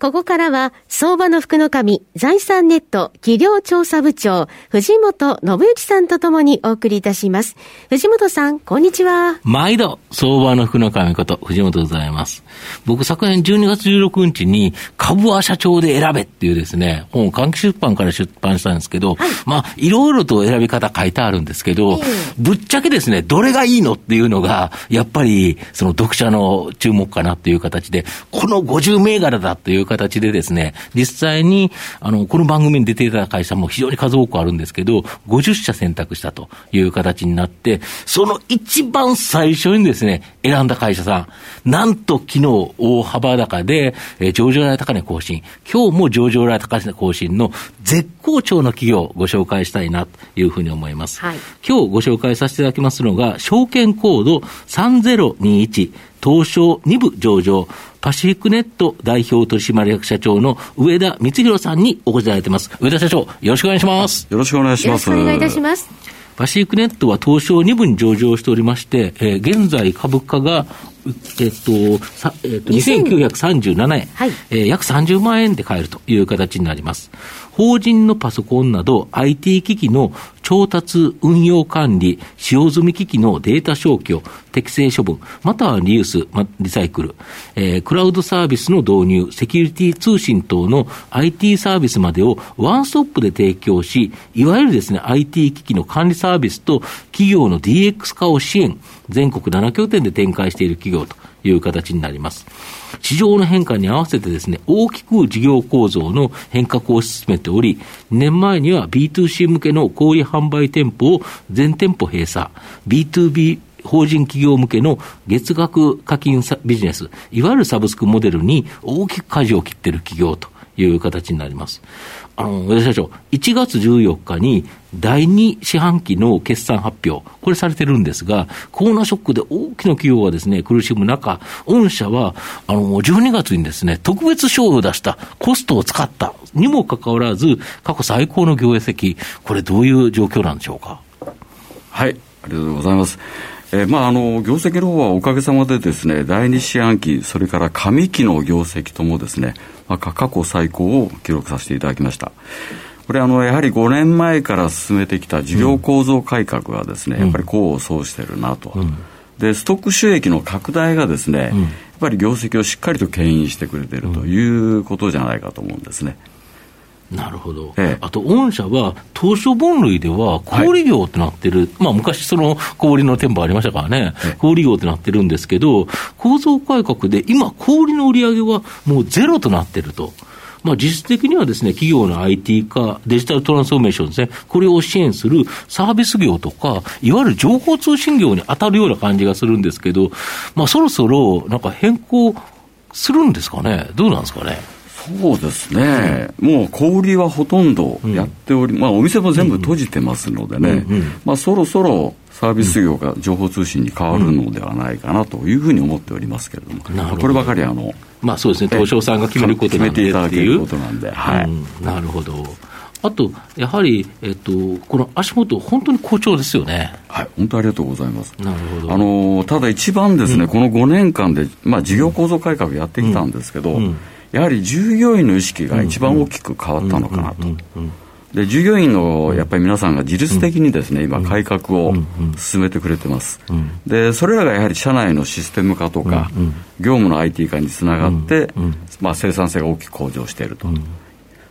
ここからは、相場の福の神、財産ネット企業調査部長、藤本信之さんとともにお送りいたします。藤本さん、こんにちは。毎度、相場の福の神こと、藤本でございます。僕、昨年12月16日に、株は社長で選べっていうですね、本を換気出版から出版したんですけど、はい、まあ、いろいろと選び方書いてあるんですけど、えー、ぶっちゃけですね、どれがいいのっていうのが、やっぱり、その読者の注目かなっていう形で、この50銘柄だっていう形でですね、実際に、あの、この番組に出ていた会社も非常に数多くあるんですけど、50社選択したという形になって、その一番最初にですね、選んだ会社さん、なんと昨日大幅高で、えー、上場来高値更新、今日も上場来高値更新の絶好調の企業をご紹介したいなというふうに思います。はい、今日ご紹介させていただきますのが、証券コード3021、東証2部上場、パシフィックネット代表取締役社長の上田光弘さんにお越しいただいてます。上田社長、よろしくお願いします。よろしくお願いします。よろしくお願いいたします。パシフィックネットは東証2部に上場しておりまして、えー、現在株価がえっと、さえっと、2937円、はい、えー、約30万円で買えるという形になります。法人のパソコンなど IT 機器の調達、運用管理、使用済み機器のデータ消去、適正処分、またはリユース、ま、リサイクル、えー、クラウドサービスの導入、セキュリティ通信等の IT サービスまでをワンストップで提供し、いわゆるですね、IT 機器の管理サービスと企業の DX 化を支援、全国7拠点で展開している企業という形になります。市場の変化に合わせてですね、大きく事業構造の変革を進めており、年前には B2C 向けの小売販売店舗を全店舗閉鎖、B2B 法人企業向けの月額課金ビジネス、いわゆるサブスクモデルに大きく舵を切っている企業という形になります。あの、上田社長、1月14日に第2四半期の決算発表、これされてるんですが、コロナショックで多くの企業がですね、苦しむ中、御社は、あの、12月にですね、特別賞を出したコストを使ったにもかかわらず、過去最高の業績、これどういう状況なんでしょうか？はい、ありがとうございます。えー、まあ、あの、業績の方はおかげさまでですね、第二四半期、それから上期の業績ともですね、まあ、過去最高を記録させていただきました。これあの、やはり5年前から進めてきた事業構造改革がですね、うん、やっぱり功を奏してるなと。うん、で、ストック収益の拡大がですね、うん、やっぱり業績をしっかりと牽引してくれているということじゃないかと思うんですね。なるほど、ええ、あと御社は、当初分類では小売業ってなってる、はい、まあ、昔、その小売の店舗ありましたからね、え、小売業ってなってるんですけど、構造改革で今、小売の売り上げはもうゼロとなってると。まあ、実質的にはですね、企業の IT 化、デジタルトランスフォーメーションですね、これを支援するサービス業とか、いわゆる情報通信業に当たるような感じがするんですけど、まあ、そろそろなんか変更するんですかね、どうなんですかね？そうですね、うん、もう小売りはほとんどやっており、うん、まあ、お店も全部閉じてますのでね、まあ、そろそろサービス業が情報通信に変わるのではないかなというふうに思っておりますけれども、ど。こればかりあの、まあ、そうですね、東証さんが決めることなんで。決めていただけることなんで、はい、なるほど。あと、やはり、えっと、この足元、本当に好調ですよね。はい、本当ありがとうございます。なるほど。あの、ただ一番ですね、うん、この5年間で、まあ、事業構造改革やってきたんですけど、うんうんやはり従業員の意識が一番大きく変わったのかなと。で従業員のやっぱり皆さんが自律的にですね、今、改革を進めてくれてます、でそれらがやはり社内のシステム化とか、業務の IT 化につながって、まあ、生産性が大きく向上していると、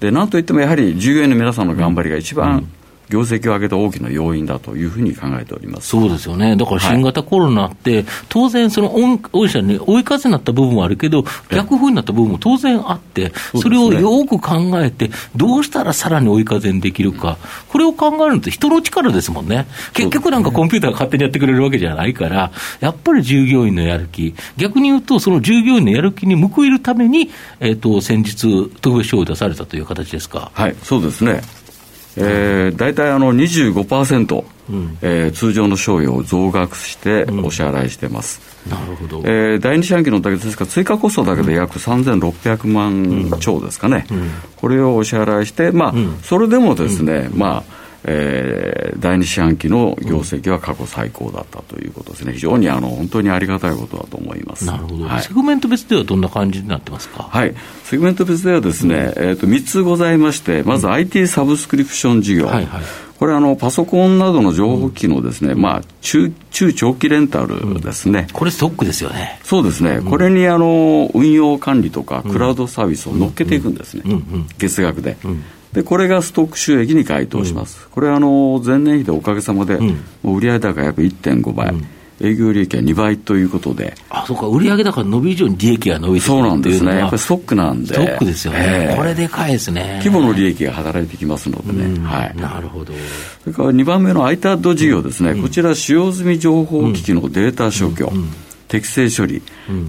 でなんといってもやはり従業員の皆さんの頑張りが一番業績を上げた大きな要因だというふうに考えております。そうですよね、だから新型コロナって、はい、当然、その御社に追い風になった部分もあるけど、逆風になった部分も当然あって、それをよく考えて、どうしたらさらに追い風にできるか、これを考えるのって人の力ですもんね、結局なんかコンピューターが勝手にやってくれるわけじゃないから、やっぱり従業員のやる気、逆に言うと、その従業員のやる気に報いるために、えーと、先日、特別賞を出されたという形ですか。はいそうですねえー、大体あの25%、うん、えー、通常の賞与を増額してお支払いしてます。なるほど。えー、第二四半期のだけですから、追加コストだけで約3600万超ですかね、これをお支払いして、まあ、それでもですね、まあ、えー、第二四半期の業績は過去最高だったということですね、非常にあの本当にありがたいことだと思います。なるほど、はい、セグメント別ではどんな感じになってますか、はい、セグメント別ではですね、うん、えーと、3つございまして、まず IT サブスクリプション事業。はいはい。これあの、パソコンなどの情報機器のですね、うん、まあ中、中長期レンタルですね、うん、これ、ストックですよね。そうですね、うん、これにあの運用管理とか、クラウドサービスを乗っけていくんですね、月額で。でこれがストック収益に該当します、うん、これはあの前年比でおかげさまで、うん、売上高約1.5倍、うん、営業利益は2倍ということで、あそうか、売上高伸び以上に利益が伸びてそうなんですね、やっぱりストックなんで、ストックですよね、えー、これでかいですね。規模の利益が働いてきますのでね、はい、なるほど。それから2番目の iTAD 事業ですね、こちら、使用済み情報機器のデータ消去、適正処理、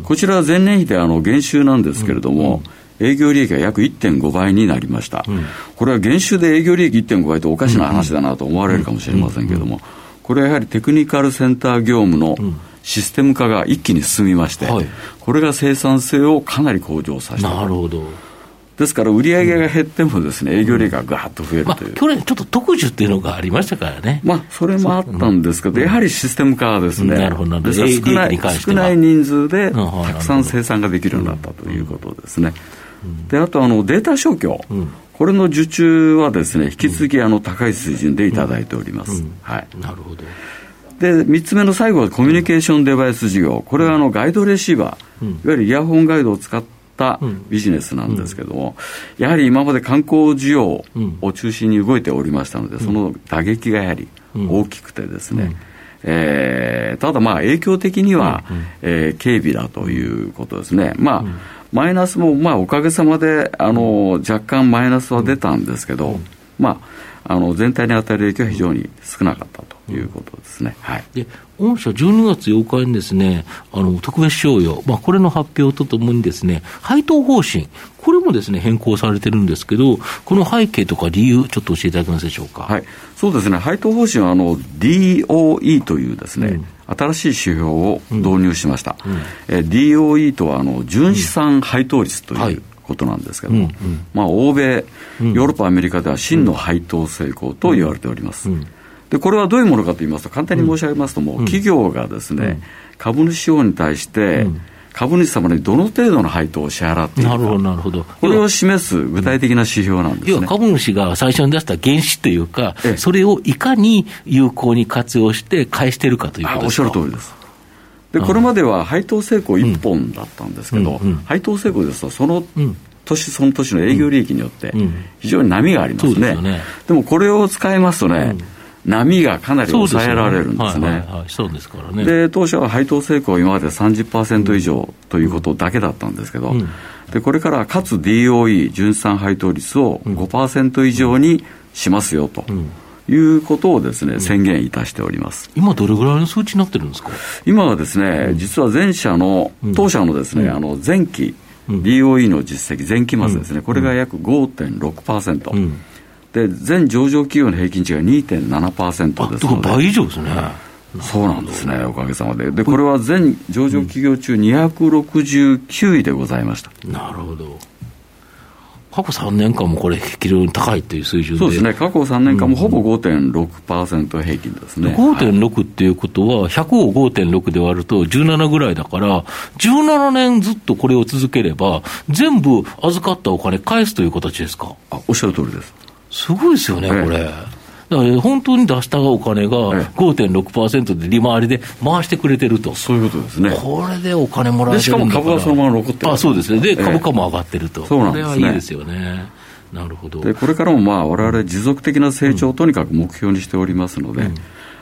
こちらは前年比であの減収なんですけれども、営業利益が約1.5倍になりました、うん、これは減収で営業利益1.5倍っておかしな話だなと思われるかもしれませんけれども、これはやはりテクニカルセンター業務のシステム化が一気に進みまして、はい、これが生産性をかなり向上させたなるほど。ですから、売上が減ってもですね、営業利益ががーっと増えるという、まあ、去年、ちょっと特需っていうのがありましたからね。まあ、それもあったんですけど、やはりシステム化ですね、なるほど、少ない少ない人数でたくさん生産ができるようになったということですね。であとあのデータ消去、うん、これの受注はですね引き続きあの高い水準でいただいております、はい、なるほど。で3つ目の最後はコミュニケーションデバイス事業。これはあのガイドレシーバー、いわゆるイヤホンガイドを使ったビジネスなんですけども、やはり今まで観光需要を中心に動いておりましたので、その打撃がやはり大きくてですね、えー、ただまあ影響的には、えー、軽微だということですね。まあ、マイナスも、まあ、おかげさまで、あの、若干マイナスは出たんですけど、まあ、あの、全体に与える影響は非常に少なかったということですね。はい。で、御社12月8日にですね、あの、特別賞与、まあ、これの発表とともにですね、配当方針、これもですね、変更されてるんですけど、この背景とか理由、ちょっと教えていただけますでしょうか？はい。そうですね、配当方針は、あの、DOE というですね、うん新しい指標を導入しました、うん。うん、え DOE とはあの純資産配当率という、ことなんですけども、うんうん、まあ、欧米、ヨーロッパ、アメリカでは真の配当成功と言われております。でこれはどういうものかと言いますと、簡単に申し上げますとも、企業がですね、株主資本に対して、株主様にどの程度の配当を支払っているか、なるほどなるほど。これを示す具体的な指標なんですね、要は株主が最初に出した原資というか、それをいかに有効に活用して返しているかということですか？おっしゃる通りです。でこれまでは配当成功1本だったんですけど、うんうん、配当成功ですと、その年その年の営業利益によって、非常に波がありますね。でね。でもこれを使いますとね、波がかなり抑えられるんですね。そうですからね。で、当初は配当成功は今まで30%以上ということだけだったんですけど、うん、でこれからかつ DOE、純資産配当率を5%以上にしますよと。うん。いうことをですね、宣言いたしております。今どれぐらいの数値になってるんですか？今はですね、実は前社の、当社のですね、あの前期、DOE の実績、前期末ですね、これが約5.6%。うんで全上場企業の平均値が2.7%ですので倍以上ですねそうなんですね、おかげさまで。で、これは全上場企業中269位でございました。なるほど。過去3年間もこれ、非常に高いという水準そうですね、過去3年間もほぼ5.6%平均ですね。5.6っていうことは、100を5.6で割ると17ぐらいだから、17年ずっとこれを続ければ、全部預かったお金返すという形ですか？あおっしゃる通りです。すごいですよね、これ。だから本当に出したお金が5.6%で利回りで回してくれてると、そういうことですね。これでお金もらえてるしかも株はそのまま残ってる。あそうですね、で、株価も上がってると、そうなんですね、これはいいですよね。なるほど。でこれからもまあ我々持続的な成長をとにかく目標にしておりますので、うん、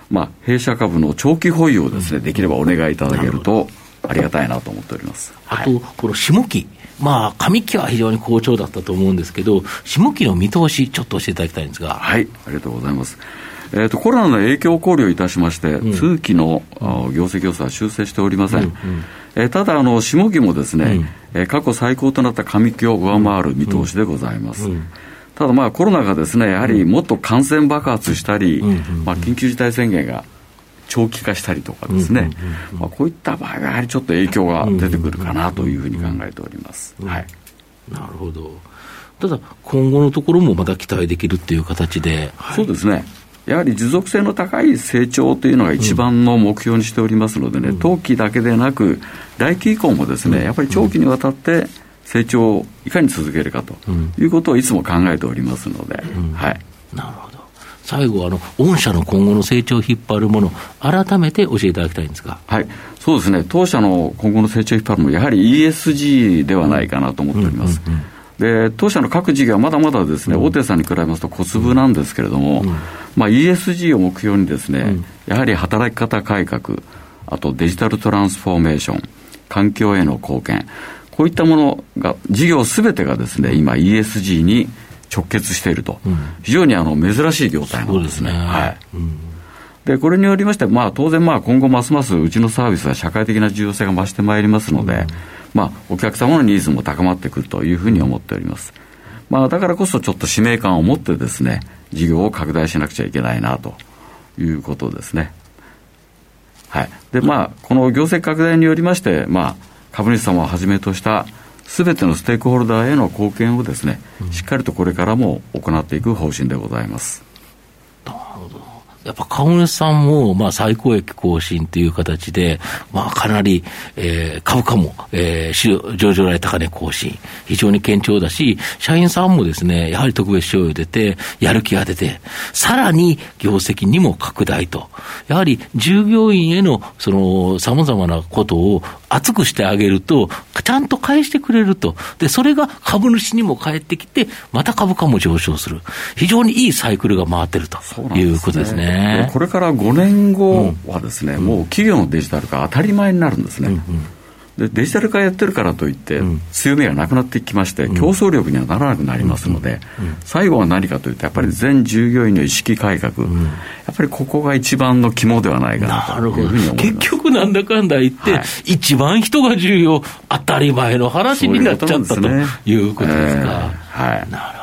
まあ、弊社株の長期保有をですね、できればお願いいただけるとありがたいなと思っております。あと、この下期まあ、上期は非常に好調だったと思うんですけど、下期の見通し、ちょっと教えていただきたいんですが。はい、ありがとうございます。えーと、コロナの影響を考慮いたしまして、うん、通期の業績予想は修正しておりません、うんうん、えー、ただあの、下期もですね、うん、えー、過去最高となった上期を上回る見通しでございます。うん。うん、ただまあコロナがですね、やはりもっと感染爆発したり、まあ緊急事態宣言が長期化したりとかですね、まあ、こういった場合はやはりちょっと影響が出てくるかなというふうに考えております。はい。なるほど。ただ、今後のところもまだ期待できるっていう形で。はい、そうですね。やはり持続性の高い成長というのが一番の目標にしておりますのでね、うん、当期だけでなく、来期以降もですね、やっぱり長期にわたって成長をいかに続けるかということをいつも考えておりますので、うん、はい。なるほど。最後、あの、御社の今後の成長を引っ張るもの、改めて教えていただきたいんですが。はい。そうですね。当社の今後の成長を引っ張るもの、やはり ESG ではないかなと思っております。で、当社の各事業はまだまだですね、大手さんに比べますと小粒なんですけれども、まあ ESG を目標にですね、やはり働き方改革、あとデジタルトランスフォーメーション、環境への貢献、こういったものが、事業すべてがですね、今 ESG に直結していると、うん、非常にあの珍しい業態なんですね。すねはい、うんで、これによりまして、まあ、当然、まあ、今後ますますうちのサービスは社会的な重要性が増してまいりますので、うん、まあ、お客様のニーズも高まってくるというふうに思っております。まあ、だからこそちょっと使命感を持ってですね、事業を拡大しなくちゃいけないなということですね。はい。で、まあ、この業績拡大によりまして、まあ、株主様をはじめとしたすべてのステークホルダーへの貢献をですね、しっかりとこれからも行っていく方針でございます。やっぱ株主さんも、まあ、最高益更新という形で、まあ、かなり、えー、株価も、えー、上場来高値更新、非常に堅調だし、社員さんもですね、やはり特別賞与出て、やる気が出て、さらに業績にも拡大と。やはり従業員への、その、様々なことを厚くしてあげると、ちゃんと返してくれると。で、それが株主にも返ってきて、また株価も上昇する。非常にいいサイクルが回ってるということですね。これから5年後はですね、うん、もう企業のデジタル化当たり前になるんですね。うんうん。でデジタル化やってるからといって、強みがなくなってきまして、競争力にはならなくなりますので、最後は何かというと、やっぱり全従業員の意識改革、やっぱりここが一番の肝ではないかなというふうに思います。結局、なんだかんだ言って、はい、一番人が重要、当たり前の話になっちゃったということですか。はいなるほど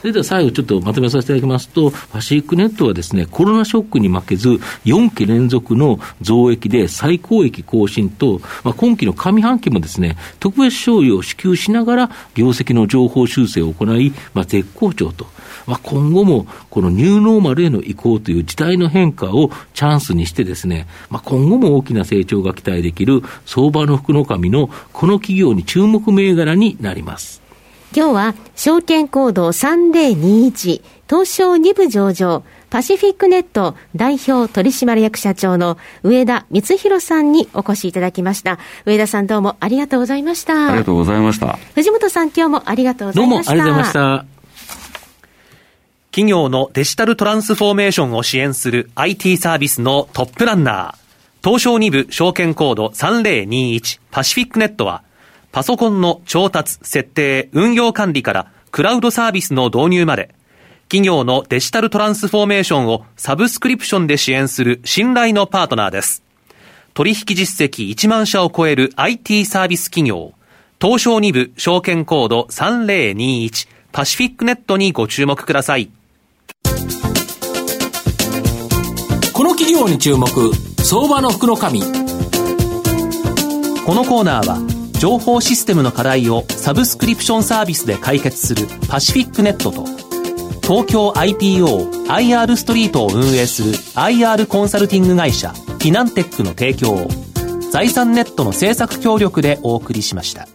それでは最後ちょっとまとめさせていただきますと、パシフィックネットはですね、コロナショックに負けず、4期連続の増益で最高益更新と、まあ、今期の上半期もですね、特別賞与を支給しながら、業績の情報修正を行い、まあ、絶好調と。まあ、今後もこのニューノーマルへの移行という時代の変化をチャンスにしてですね、まあ、今後も大きな成長が期待できる相場の福の神のこの企業に注目銘柄になります。今日は証券コード3021東証2部上場パシフィックネット代表取締役社長の上田光弘さんにお越しいただきました。上田さんどうもありがとうございました。ありがとうございました。藤本さん今日もありがとうございました。どうもありがとうございました。企業のデジタルトランスフォーメーションを支援する IT サービスのトップランナー、東証2部証券コード3021パシフィックネットはパソコンの調達、設定、運用管理からクラウドサービスの導入まで、企業のデジタルトランスフォーメーションをサブスクリプションで支援する信頼のパートナーです。取引実績1万社を超える IT サービス企業、東証2部証券コード3021パシフィックネットにご注目ください。この企業に注目、相場の福の神。このコーナーは、情報システムの課題をサブスクリプションサービスで解決するパシフィックネットと東京 IPO IR ストリートを運営する IR コンサルティング会社フィナンテックの提供を財産ネットの政策協力でお送りしました。